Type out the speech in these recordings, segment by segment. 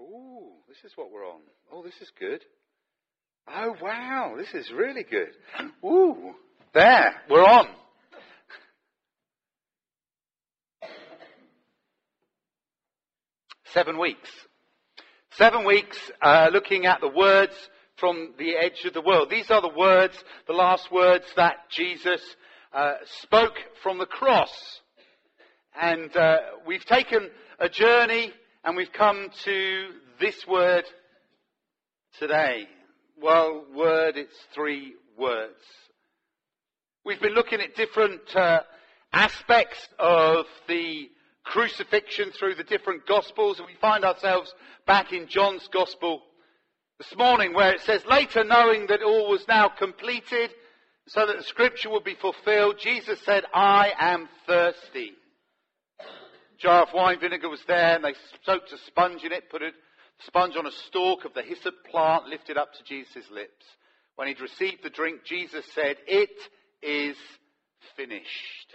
Ooh, this is what we're on. Oh, this is good. Oh, wow, this is really good. Ooh, there, we're on. Seven weeks. Seven weeks uh, looking at the words from the edge of the world. These are the words, the last words that Jesus uh, spoke from the cross. And uh, we've taken a journey and we've come to this word today. Well, word, it's three words. We've been looking at different uh, aspects of the crucifixion through the different gospels and we find ourselves back in John's gospel this morning where it says, later knowing that all was now completed so that the scripture would be fulfilled, Jesus said, I am thirsty jar of wine vinegar was there, and they soaked a sponge in it, put a sponge on a stalk of the hyssop plant, lifted up to Jesus' lips. When he'd received the drink, Jesus said, It is finished.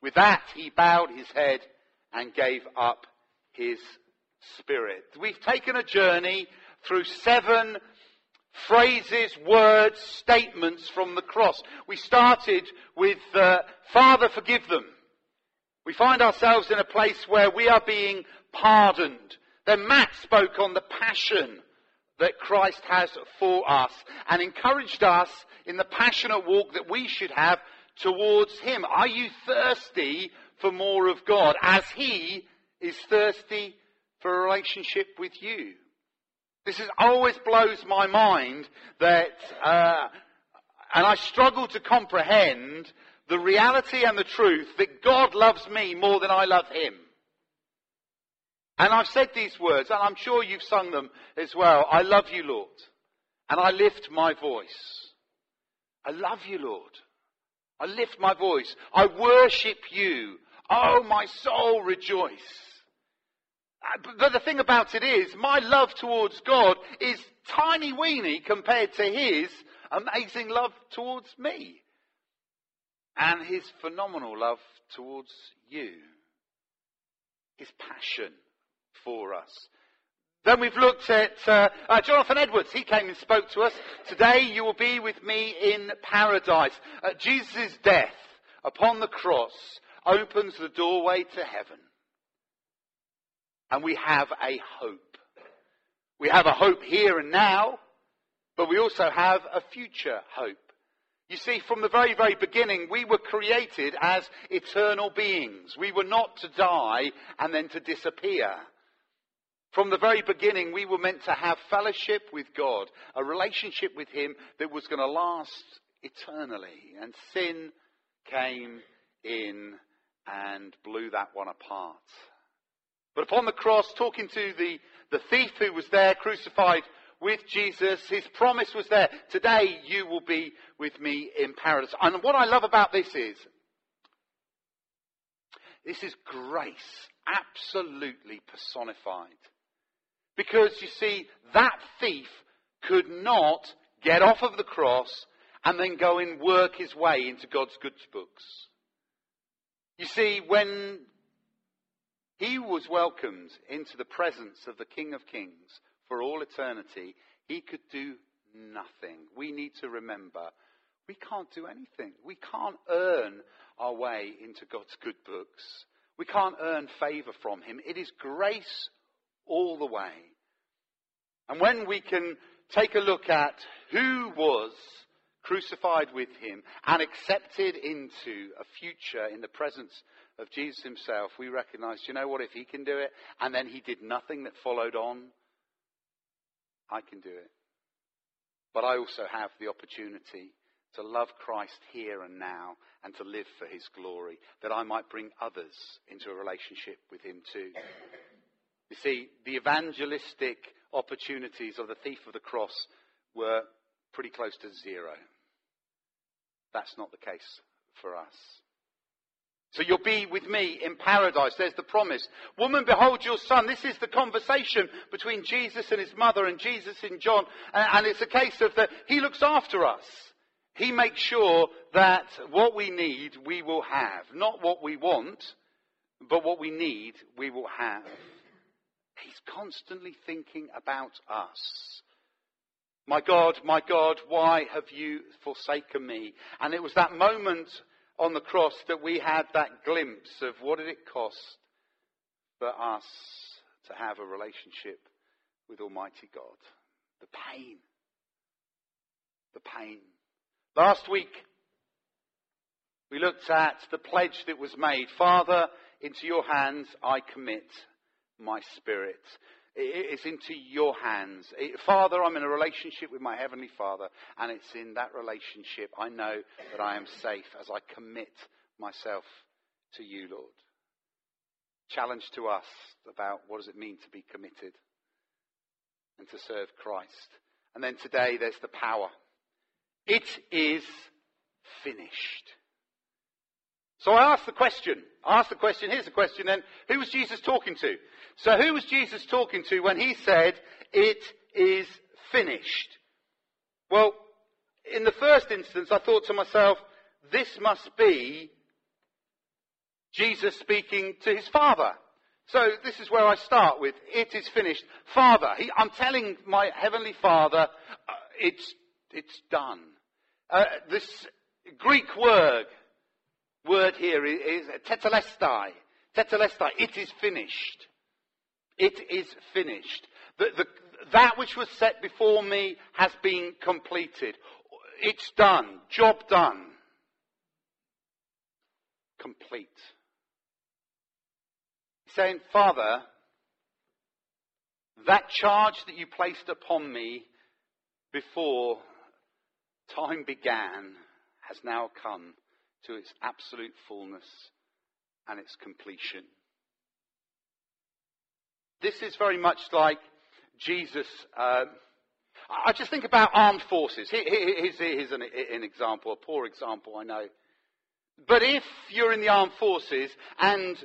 With that, he bowed his head and gave up his spirit. We've taken a journey through seven phrases, words, statements from the cross. We started with, uh, Father, forgive them. We find ourselves in a place where we are being pardoned. Then Matt spoke on the passion that Christ has for us and encouraged us in the passionate walk that we should have towards Him. Are you thirsty for more of God as He is thirsty for a relationship with you? This is, always blows my mind that, uh, and I struggle to comprehend the reality and the truth that God loves me more than I love Him. And I've said these words, and I'm sure you've sung them as well. I love you, Lord. And I lift my voice. I love you, Lord. I lift my voice. I worship you. Oh, my soul rejoice. Uh, but the thing about it is, my love towards God is tiny weeny compared to His amazing love towards me and his phenomenal love towards you. His passion for us. Then we've looked at uh, uh, Jonathan Edwards. He came and spoke to us. Today you will be with me in paradise. Uh, Jesus' death upon the cross opens the doorway to heaven. And we have a hope. We have a hope here and now, but we also have a future hope. You see, from the very, very beginning, we were created as eternal beings. We were not to die and then to disappear. From the very beginning, we were meant to have fellowship with God, a relationship with Him that was going to last eternally. And sin came in and blew that one apart. But upon the cross, talking to the, the thief who was there crucified with Jesus. His promise was there. Today you will be with me in paradise. And what I love about this is, this is grace, absolutely personified. Because you see, that thief could not get off of the cross and then go and work his way into God's good books. You see, when he was welcomed into the presence of the King of Kings, for all eternity, he could do nothing. We need to remember we can't do anything. We can't earn our way into God's good books. We can't earn favor from him. It is grace all the way. And when we can take a look at who was crucified with him and accepted into a future in the presence of Jesus himself, we recognize, you know what, if he can do it, and then he did nothing that followed on, I can do it. But I also have the opportunity to love Christ here and now and to live for his glory, that I might bring others into a relationship with him too. You see, the evangelistic opportunities of the thief of the cross were pretty close to zero. That's not the case for us. So you'll be with me in paradise. There's the promise. Woman, behold your son. This is the conversation between Jesus and his mother and Jesus and John. And it's a case of that he looks after us. He makes sure that what we need, we will have. Not what we want, but what we need, we will have. He's constantly thinking about us. My God, my God, why have you forsaken me? And it was that moment on the cross that we had that glimpse of what did it cost for us to have a relationship with Almighty God. The pain. The pain. Last week, we looked at the pledge that was made. Father, into your hands I commit my spirit. It's into your hands. Father, I'm in a relationship with my Heavenly Father, and it's in that relationship I know that I am safe as I commit myself to you, Lord. Challenge to us about what does it mean to be committed and to serve Christ. And then today there's the power. It is finished. So I asked the question. I asked the question. Here's the question then. Who was Jesus talking to? So who was Jesus talking to when he said, it is finished? Well, in the first instance, I thought to myself, this must be Jesus speaking to his Father. So this is where I start with, it is finished. Father, he, I'm telling my Heavenly Father, uh, it's, it's done. Uh, this Greek word, word here is tetelestai. Tetelestai. It is finished. It is finished. The, the, that which was set before me has been completed. It's done. Job done. Complete. saying, Father, that charge that you placed upon me before time began has now come to its absolute fullness and its completion. This is very much like Jesus. Uh, I just think about armed forces. Here's, here's an, an example, a poor example, I know. But if you're in the armed forces and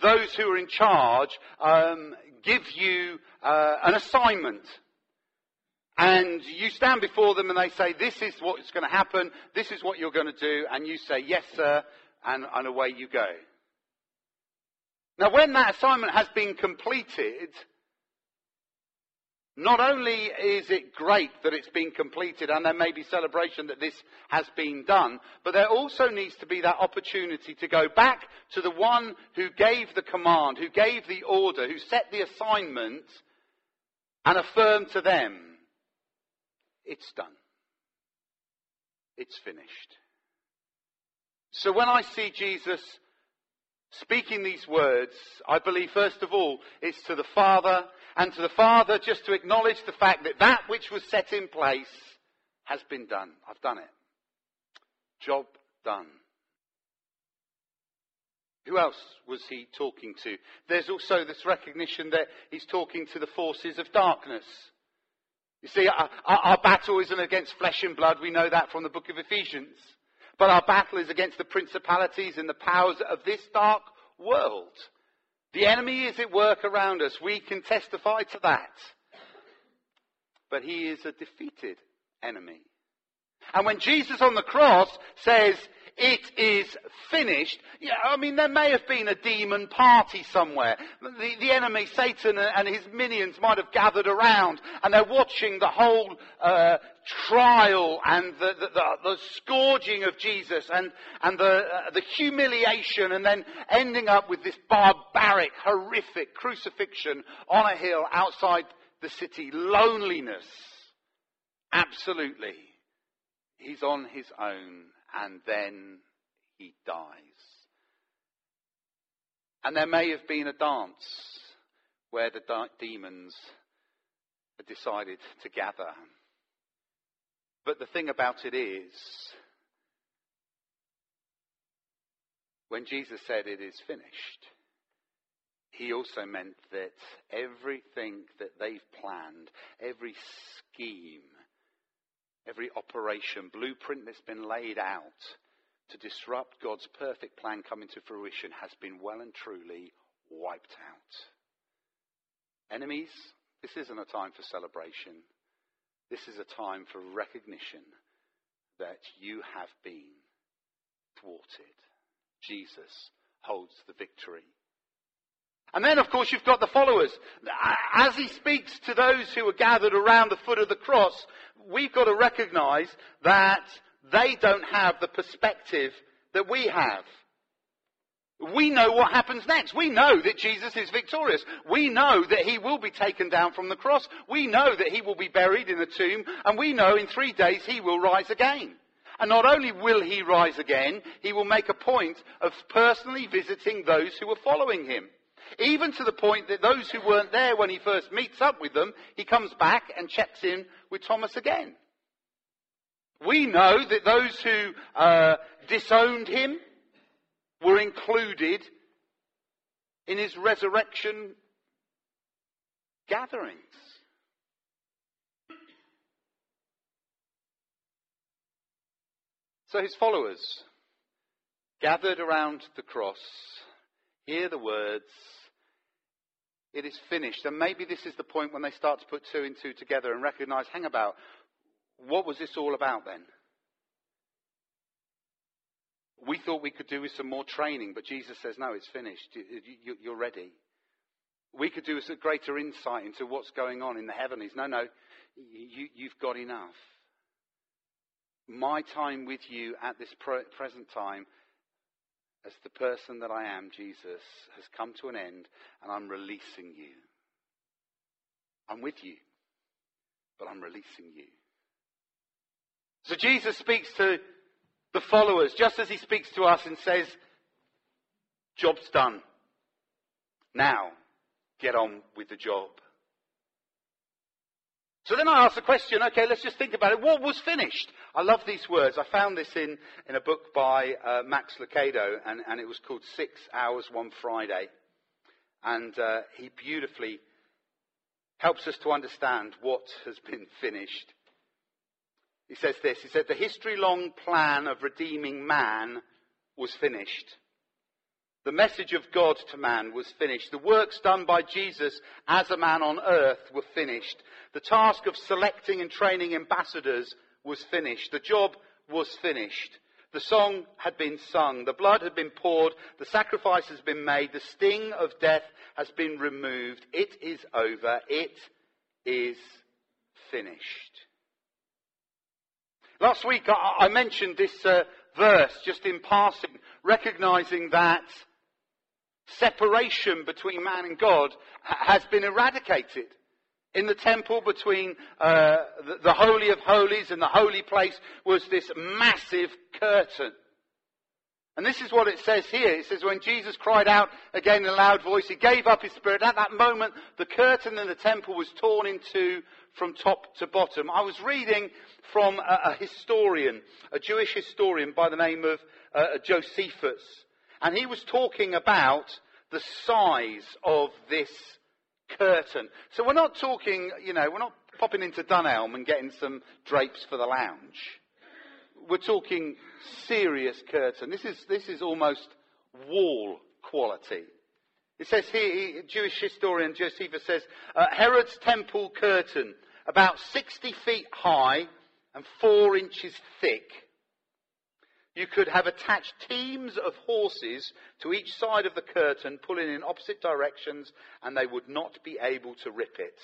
those who are in charge um, give you uh, an assignment, and you stand before them and they say, This is what's going to happen, this is what you're going to do, and you say, Yes, sir, and, and away you go. Now, when that assignment has been completed, not only is it great that it's been completed and there may be celebration that this has been done, but there also needs to be that opportunity to go back to the one who gave the command, who gave the order, who set the assignment, and affirm to them, it's done. It's finished. So when I see Jesus speaking these words, I believe first of all it's to the Father, and to the Father just to acknowledge the fact that that which was set in place has been done. I've done it. Job done. Who else was he talking to? There's also this recognition that he's talking to the forces of darkness. You see, our, our, battle isn't against flesh and blood. We know that from the book of Ephesians. But our battle is against the principalities and the powers of this dark world. The enemy is at work around us. We can testify to that. But he is a defeated enemy. And when Jesus on the cross says, it is finished. Yeah, I mean, there may have been a demon party somewhere. The, the enemy, Satan, and his minions might have gathered around, and they're watching the whole uh, trial and the, the, the, the, scourging of Jesus and, and the, uh, the humiliation, and then ending up with this barbaric, horrific crucifixion on a hill outside the city. Loneliness. Absolutely. He's on his own and then he dies. And there may have been a dance where the demons decided to gather. But the thing about it is, when Jesus said it is finished, he also meant that everything that they've planned, every scheme, every operation, blueprint that's been laid out to disrupt God's perfect plan coming to fruition has been well and truly wiped out. Enemies, this isn't a time for celebration. This is a time for recognition that you have been thwarted. Jesus holds the victory. And then, of course, you've got the followers. As he speaks to those who are gathered around the foot of the cross, we've got to recognize that they don't have the perspective that we have. We know what happens next. We know that Jesus is victorious. We know that he will be taken down from the cross. We know that he will be buried in a tomb. And we know in three days he will rise again. And not only will he rise again, he will make a point of personally visiting those who are following him. Even to the point that those who weren't there when he first meets up with them, he comes back and checks in with Thomas again. We know that those who uh, disowned him were included in his resurrection gatherings. So his followers gathered around the cross, hear the words, it is finished. And maybe this is the point when they start to put two and two together and recognize, hang about, what was this all about then? We thought we could do with some more training, but Jesus says, no, it's finished. You're ready. We could do with a greater insight into what's going on in the heavenlies. No, no, you've got enough. My time with you at this present time, as the person that I am, Jesus, has come to an end, and I'm releasing you. I'm with you, but I'm releasing you. So Jesus speaks to the followers, just as he speaks to us and says, Job's done. Now, get on with the job. So then I ask the question, okay, let's just think about it. What was finished? I love these words. I found this in, in a book by uh, Max Lucado, and, and, it was called Six Hours One Friday. And uh, he beautifully helps us to understand what has been finished. He says this He said, The history long plan of redeeming man was finished. The message of God to man was finished. The works done by Jesus as a man on earth were finished. The task of selecting and training ambassadors was finished. The job was finished. The song had been sung. The blood had been poured. The sacrifice has been made. The sting of death has been removed. It is over. It is finished. Last week I, mentioned this uh, verse just in passing, recognizing that separation between man and God has been eradicated. In the temple between uh, the, Holy of Holies and the holy place was this massive curtain. And this is what it says here. It says, when Jesus cried out again in a loud voice, he gave up his spirit. At that moment, the curtain in the temple was torn in two from top to bottom. I was reading from a, a historian, a Jewish historian by the name of uh, Josephus, and he was talking about the size of this curtain. So we're not talking, you know, we're not popping into Dunelm and getting some drapes for the lounge. We're talking serious curtain. This is, this is almost wall quality. It says here, Jewish historian Josephus says, uh, Herod's temple curtain, about 60 feet high and four inches thick. You could have attached teams of horses to each side of the curtain, pulling in opposite directions, and they would not be able to rip it.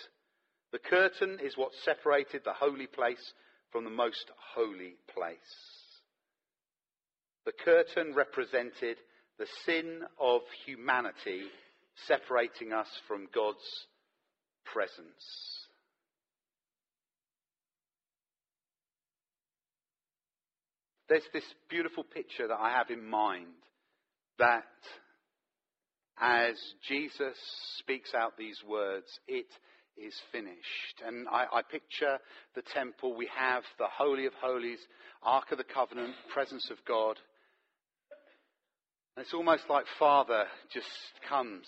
The curtain is what separated the holy place from the most holy place. The curtain represented the sin of humanity separating us from God's presence. There's this beautiful picture that I have in mind that as Jesus speaks out these words, it is finished. And I, I, picture the temple. We have the Holy of Holies, Ark of the Covenant, presence of God. It's almost like Father just comes,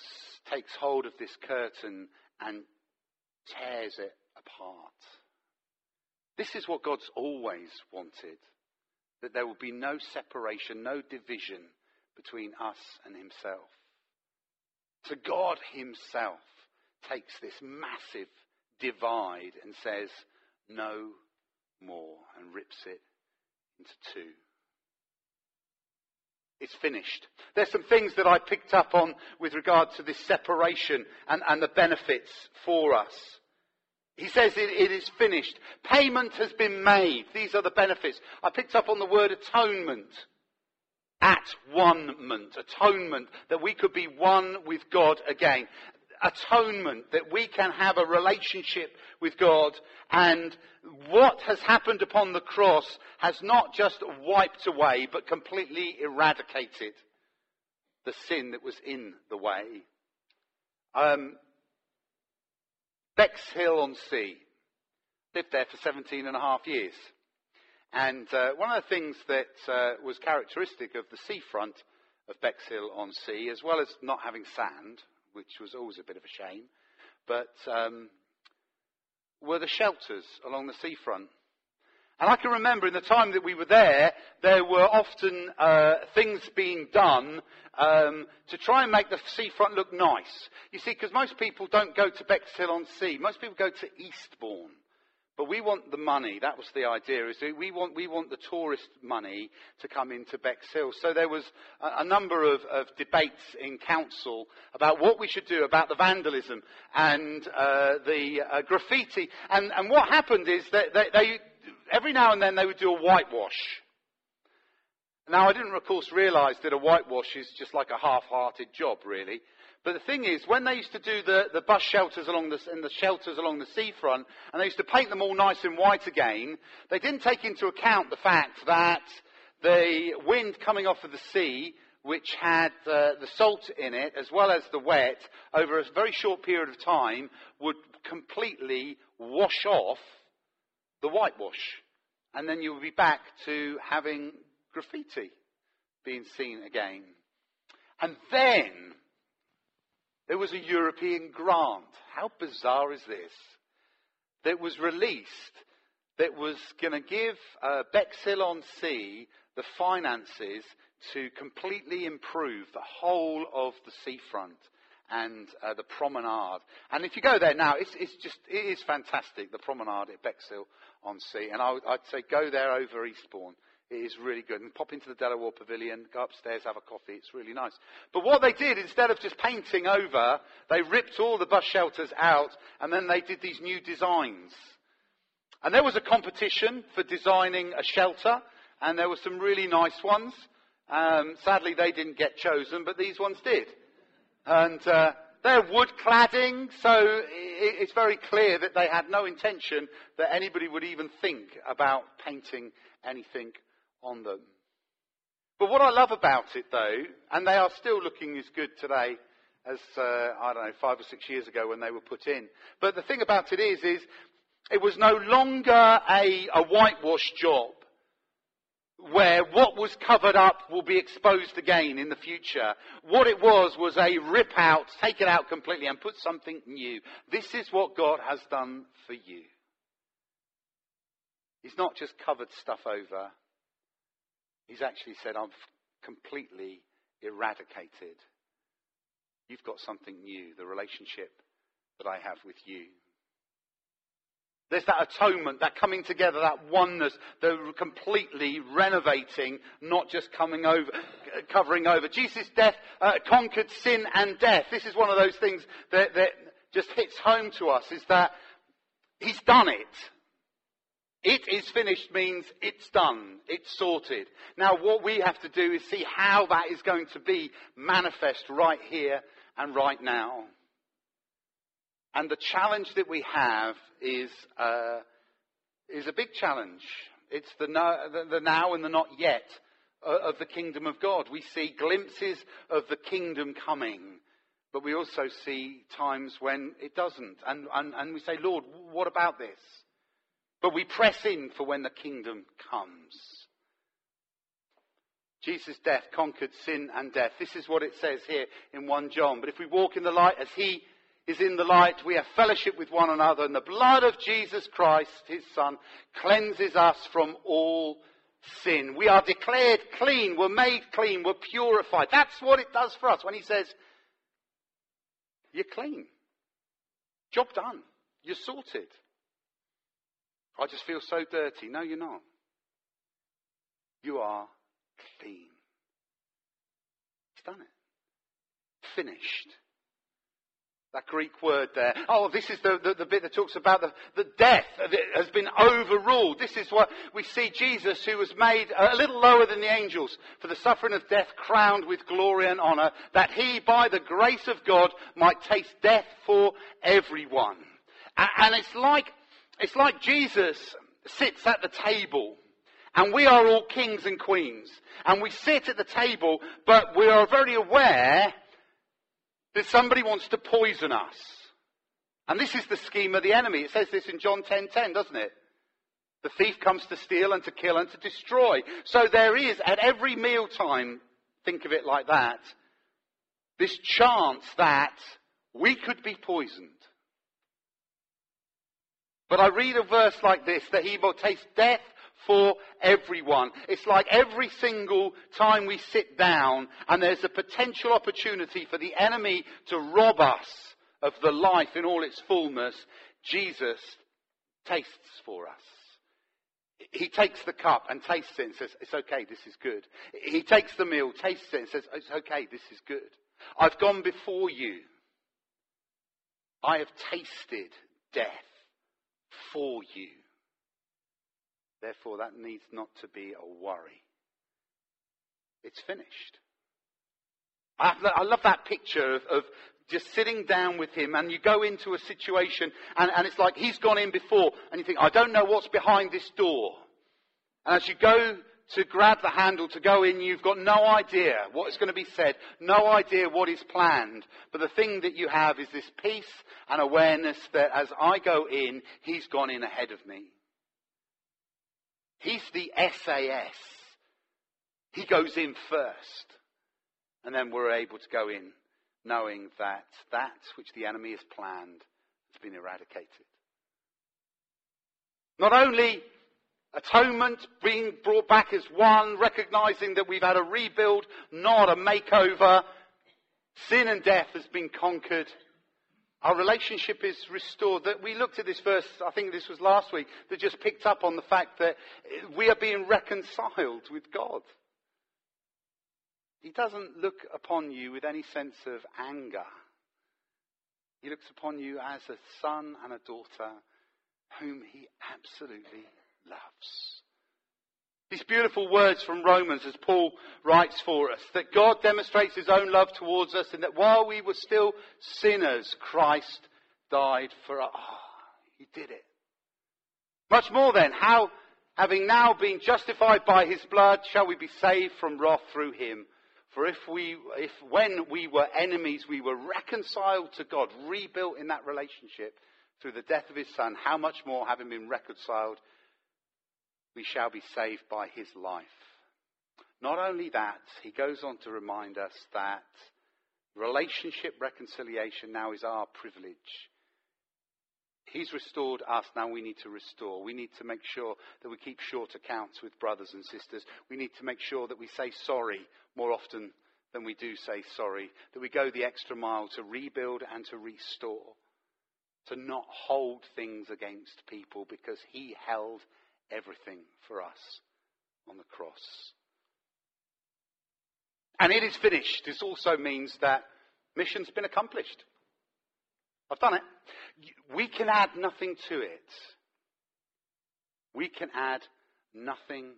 takes hold of this curtain, and tears it apart. This is what God's always wanted that there will be no separation, no division between us and Himself. So God Himself takes this massive divide and says, no more, and rips it into two. It's finished. There's some things that I picked up on with regard to this separation and, and the benefits for us. He says it, it is finished. Payment has been made. These are the benefits. I picked up on the word atonement. At one-ment, atonement, that we could be one with God again. Atonement, that we can have a relationship with God and what has happened upon the cross has not just wiped away, but completely eradicated the sin that was in the way. Um, Bexhill on Sea. Lived there for 17 and a half years. And uh, one of the things that uh, was characteristic of the seafront of Bexhill on Sea, as well as not having sand, which was always a bit of a shame, but um, were the shelters along the seafront. And I can remember in the time that we were there, there were often uh, things being done um, to try and make the seafront look nice. You see, because most people don't go to Bexhill on Sea. Most people go to Eastbourne. But we want the money. That was the idea. Is we want we want the tourist money to come into Bexhill. So there was a, a number of, of, debates in council about what we should do about the vandalism and uh, the uh, graffiti. And, and what happened is that they, they, every now and then they would do a whitewash. Now I didn't, of course, realise that a whitewash is just like a half-hearted job, really. But the thing is, when they used to do the, the bus shelters along the, and the shelters along the seafront, and they used to paint them all nice and white again, they didn't take into account the fact that the wind coming off of the sea, which had uh, the salt in it, as well as the wet, over a very short period of time, would completely wash off the whitewash. And then you would be back to having graffiti being seen again. And then there was a European grant. How bizarre is this? That was released that was going to give uh, Bexhill on Sea the finances to completely improve the whole of the seafront and uh, the promenade. And if you go there now, it's, it's, just, it is fantastic, the promenade at Bexhill on Sea. And I would, I'd say go there over Eastbourne. It is really good. And pop into the De La Warr Pavilion, go upstairs, have a coffee. It's really nice. But what they did, instead of just painting over, they ripped all the bus shelters out and then they did these new designs. And there was a competition for designing a shelter and there were some really nice ones. Um, sadly, they didn't get chosen, but these ones did. And uh, they're wood cladding, so it's very clear that they had no intention that anybody would even think about painting anything on them. But what I love about it though, and they are still looking as good today as, uh, I don't know, five or six years ago when they were put in. But the thing about it is, is it was no longer a, a whitewash job where what was covered up will be exposed again in the future. What it was was a rip out, take it out completely and put something new. This is what God has done for you. He's not just covered stuff over. He's actually said, I've completely eradicated. You've got something new, the relationship that I have with you. There's that atonement, that coming together, that oneness, the completely renovating, not just coming over, covering over. Jesus' death uh, conquered sin and death. This is one of those things that, that just hits home to us, is that He's done it. It is finished means it's done, it's sorted. Now what we have to do is see how that is going to be manifest right here and right now. And the challenge that we have is, uh, is a big challenge. It's the, no, the, the now and the not yet of the kingdom of God. We see glimpses of the kingdom coming, but we also see times when it doesn't. And, and, and we say, Lord, what about this? But we press in for when the kingdom comes. Jesus' death conquered sin and death. This is what it says here in 1 John. But if we walk in the light as he is in the light, we have fellowship with one another, and the blood of Jesus Christ, his Son, cleanses us from all sin. We are declared clean, we're made clean, we're purified. That's what it does for us when he says, You're clean. Job done. You're sorted. I just feel so dirty. No, you're not. You are clean. He's done it. Finished. That Greek word there. Oh, this is the, the, the, bit that talks about the, the death has been overruled. This is what we see Jesus, who was made a little lower than the angels for the suffering of death, crowned with glory and honor, that he, by the grace of God, might taste death for everyone. And it's like, it's like Jesus sits at the table and we are all kings and queens. And we sit at the table, but we are very aware that somebody wants to poison us. And this is the scheme of the enemy. It says this in John 10:10, 10, doesn't it? The thief comes to steal and to kill and to destroy. So there is at every mealtime, think of it like that, this chance that we could be poisoned. But I read a verse like this, that he will taste death for everyone. It's like every single time we sit down and there's a potential opportunity for the enemy to rob us of the life in all its fullness, Jesus tastes for us. He takes the cup and tastes it and says, it's okay, this is good. He takes the meal, tastes it and says, it's okay, this is good. I've gone before you. I have tasted death for you. Therefore, that needs not to be a worry. It's finished. I love that picture of, of, just sitting down with him and you go into a situation and, and, it's like he's gone in before and you think, I don't know what's behind this door. And as you go to grab the handle to go in, you've got no idea what is going to be said, no idea what is planned. But the thing that you have is this peace and awareness that as I go in, he's gone in ahead of me. He's the SAS. He goes in first. And then we're able to go in knowing that that which the enemy has planned has been eradicated. Not only atonement being brought back as one, recognizing that we've had a rebuild, not a makeover. Sin and death has been conquered. Our relationship is restored. That we looked at this verse, I think this was last week, that just picked up on the fact that we are being reconciled with God. He doesn't look upon you with any sense of anger. He looks upon you as a son and a daughter whom he absolutely loves. These beautiful words from Romans as Paul writes for us, that God demonstrates his own love towards us and that while we were still sinners, Christ died for us. Oh, he did it. Much more then, how, having now been justified by his blood, shall we be saved from wrath through him? For if we, if when we were enemies, we were reconciled to God, rebuilt in that relationship through the death of his son, how much more, having been reconciled, we shall be saved by his life. Not only that, he goes on to remind us that relationship reconciliation now is our privilege. He's restored us, now we need to restore. We need to make sure that we keep short accounts with brothers and sisters. We need to make sure that we say sorry more often than we do say sorry. That we go the extra mile to rebuild and to restore. To not hold things against people because He held everything for us on the cross. And it is finished. This also means that mission's been accomplished. I've done it. We can add nothing to it. We can add nothing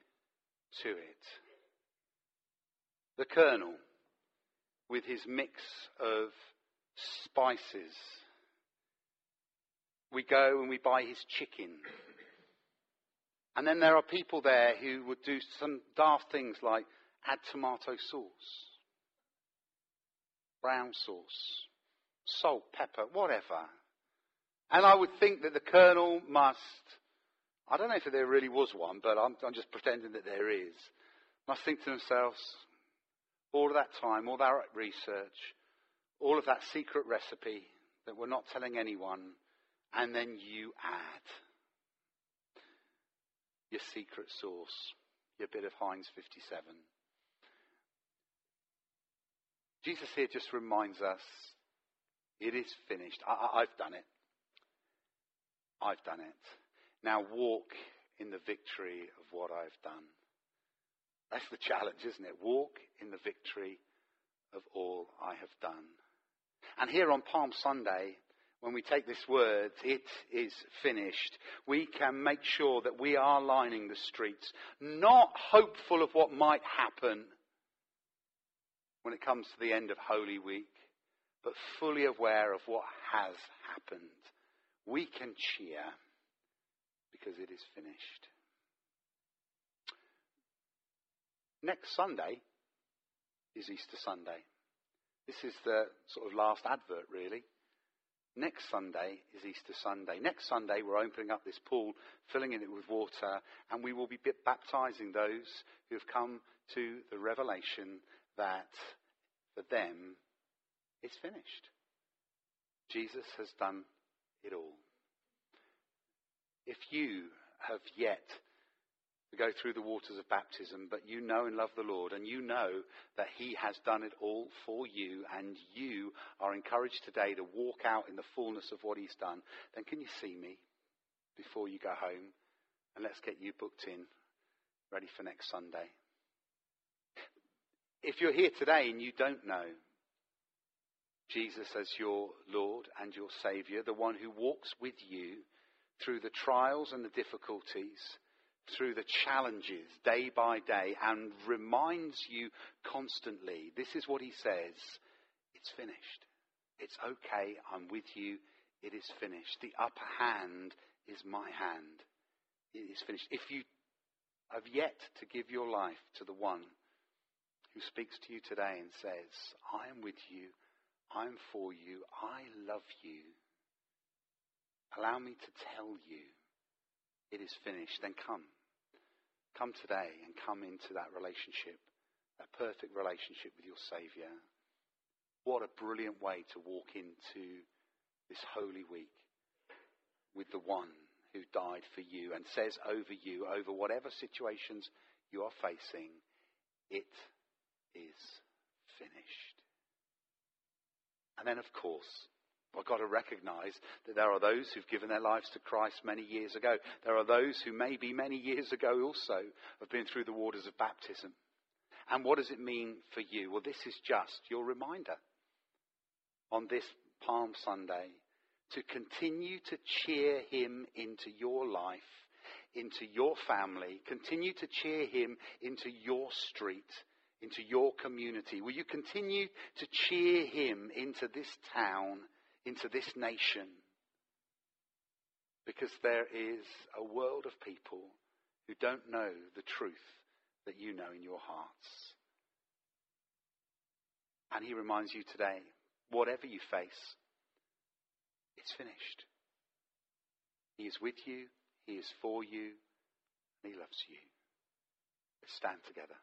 to it. The colonel, with his mix of spices, we go and we buy his chicken and then there are people there who would do some daft things like add tomato sauce, brown sauce, salt, pepper, whatever. And I would think that the colonel must, I don't know if there really was one, but I'm, I'm just pretending that there is, must think to themselves, all of that time, all that research, all of that secret recipe that we're not telling anyone, and then you add your secret sauce, your bit of Heinz 57. Jesus here just reminds us it is finished. I, have done it. I've done it. Now walk in the victory of what I've done. That's the challenge, isn't it? Walk in the victory of all I have done. And here on Palm Sunday, when we take this word, it is finished, we can make sure that we are lining the streets, not hopeful of what might happen when it comes to the end of Holy Week, but fully aware of what has happened. We can cheer because it is finished. Next Sunday is Easter Sunday. This is the sort of last advert, really. Next Sunday is Easter Sunday. Next Sunday, we're opening up this pool, filling it with water, and we will be baptizing those who have come to the revelation that for them, it's finished. Jesus has done it all. If you have yet go through the waters of baptism, but you know and love the Lord, and you know that He has done it all for you, and you are encouraged today to walk out in the fullness of what He's done, then can you see me before you go home? And let's get you booked in, ready for next Sunday. If you're here today and you don't know Jesus as your Lord and your Savior, the one who walks with you through the trials and the difficulties, through the challenges day by day, and reminds you constantly this is what He says it's finished. It's okay, I'm with you, it is finished. The upper hand is my hand. It is finished. If you have yet to give your life to the one who speaks to you today and says, I am with you, I'm for you, I love you. Allow me to tell you it is finished. Then come. Come today and come into that relationship, that perfect relationship with your Saviour. What a brilliant way to walk into this holy week with the one who died for you and says over you, over whatever situations you are facing, it is finished. And then, of course, I've got to recognize that there are those who've given their lives to Christ many years ago. There are those who maybe many years ago also have been through the waters of baptism. And what does it mean for you? Well, this is just your reminder on this Palm Sunday to continue to cheer him into your life, into your family, continue to cheer him into your street, into your community? Will you continue to cheer him into this town, into this nation? Because there is a world of people who don't know the truth that you know in your hearts. And he reminds you today, whatever you face, it's finished. He is with you, he is for you, and he loves you. Let's stand together.